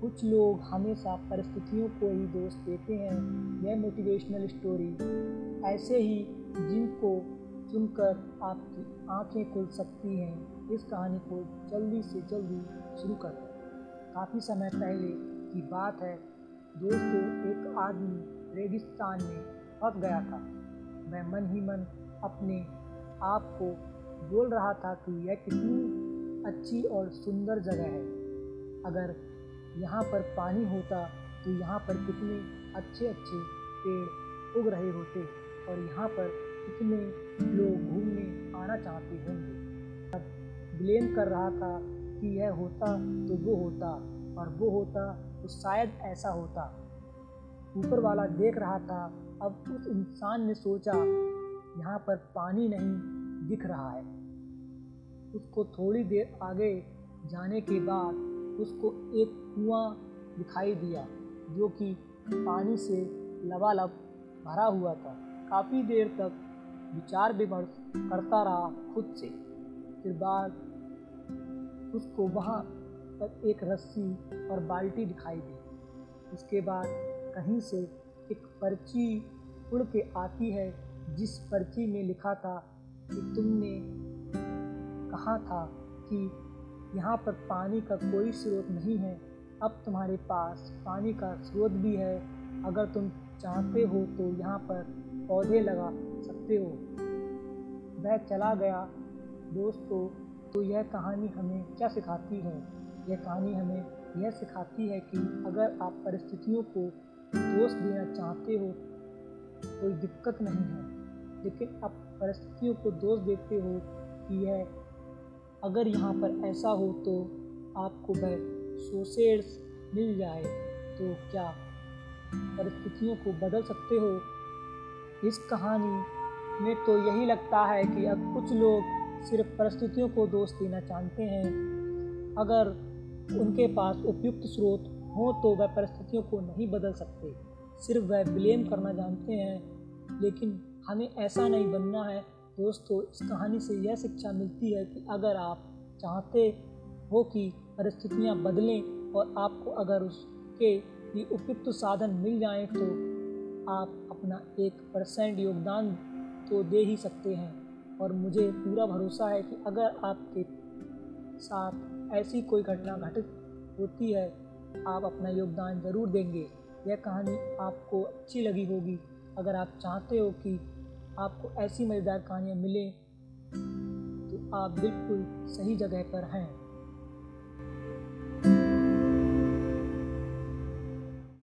कुछ लोग हमेशा परिस्थितियों को ही दोष देते हैं। यह मोटिवेशनल स्टोरी ऐसे ही जिनको सुनकर आपकी आँखें खुल सकती हैं, इस कहानी को जल्दी से जल्दी शुरू करें काफ़ी समय पहले की बात है, दोस्तों, एक आदमी रेगिस्तान में फंस गया था। मैं मन ही मन अपने आप को बोल रहा था कि यह कितनी अच्छी और सुंदर जगह है। अगर यहाँ पर पानी होता तो यहाँ पर कितने अच्छे अच्छे पेड़ उग रहे होते और यहाँ पर कितने लोग घूमने आना चाहते होंगे। अब ब्लेम कर रहा था कि यह होता तो वो होता और वो होता तो शायद ऐसा होता। ऊपर वाला देख रहा था, अब उस इंसान ने सोचा, यहाँ पर पानी नहीं दिख रहा है। उसको थोड़ी देर आगे जाने के बाद उसको एक कुआँ दिखाई दिया, जो कि पानी से लबालब भरा हुआ था। काफ़ी देर तक विचार विमर्श करता रहा खुद से। फिर बाद उसको वहाँ पर एक रस्सी और बाल्टी दिखाई दी। उसके बाद कहीं से एक पर्ची उड़ के आती है, जिस पर्ची में लिखा था कि तुमने कहा था कि यहाँ पर पानी का कोई स्रोत नहीं है। अब तुम्हारे पास पानी का स्रोत भी है। अगर तुम चाहते हो तो यहाँ पर पौधे लगा सकते हो। वह चला गया। दोस्तों तो यह कहानी हमें क्या सिखाती है? यह कहानी हमें यह सिखाती है कि अगर आप परिस्थितियों को दोष देना चाहते हो, कोई दिक्कत नहीं है। लेकिन आप परिस्थितियों को दोष देते हो कि यह अगर यहाँ पर ऐसा हो तो आपको वह सोसेट्स मिल जाए तो क्या परिस्थितियों को बदल सकते हो? इस कहानी में तो यही लगता है कि अब कुछ लोग सिर्फ़ परिस्थितियों को दोष देना चाहते हैं। अगर उनके पास उपयुक्त स्रोत हो तो वह परिस्थितियों को नहीं बदल सकते। सिर्फ़ वह ब्लेम करना जानते हैं, लेकिन हमें ऐसा नहीं बनना है दोस्तों इस कहानी से यह शिक्षा मिलती है कि अगर आप चाहते हो कि परिस्थितियाँ बदलें और आपको अगर उसके लिए उपयुक्त साधन मिल जाएँ तो आप अपना एक परसेंट योगदान तो दे ही सकते हैं। और मुझे पूरा भरोसा है कि अगर आपके साथ ऐसी कोई घटना घटित होती है, आप अपना योगदान ज़रूर देंगे। यह कहानी आपको अच्छी लगी होगी। अगर आप चाहते हो कि आपको ऐसी मज़ेदार कहानियाँ मिलें तो आप बिल्कुल सही जगह पर हैं।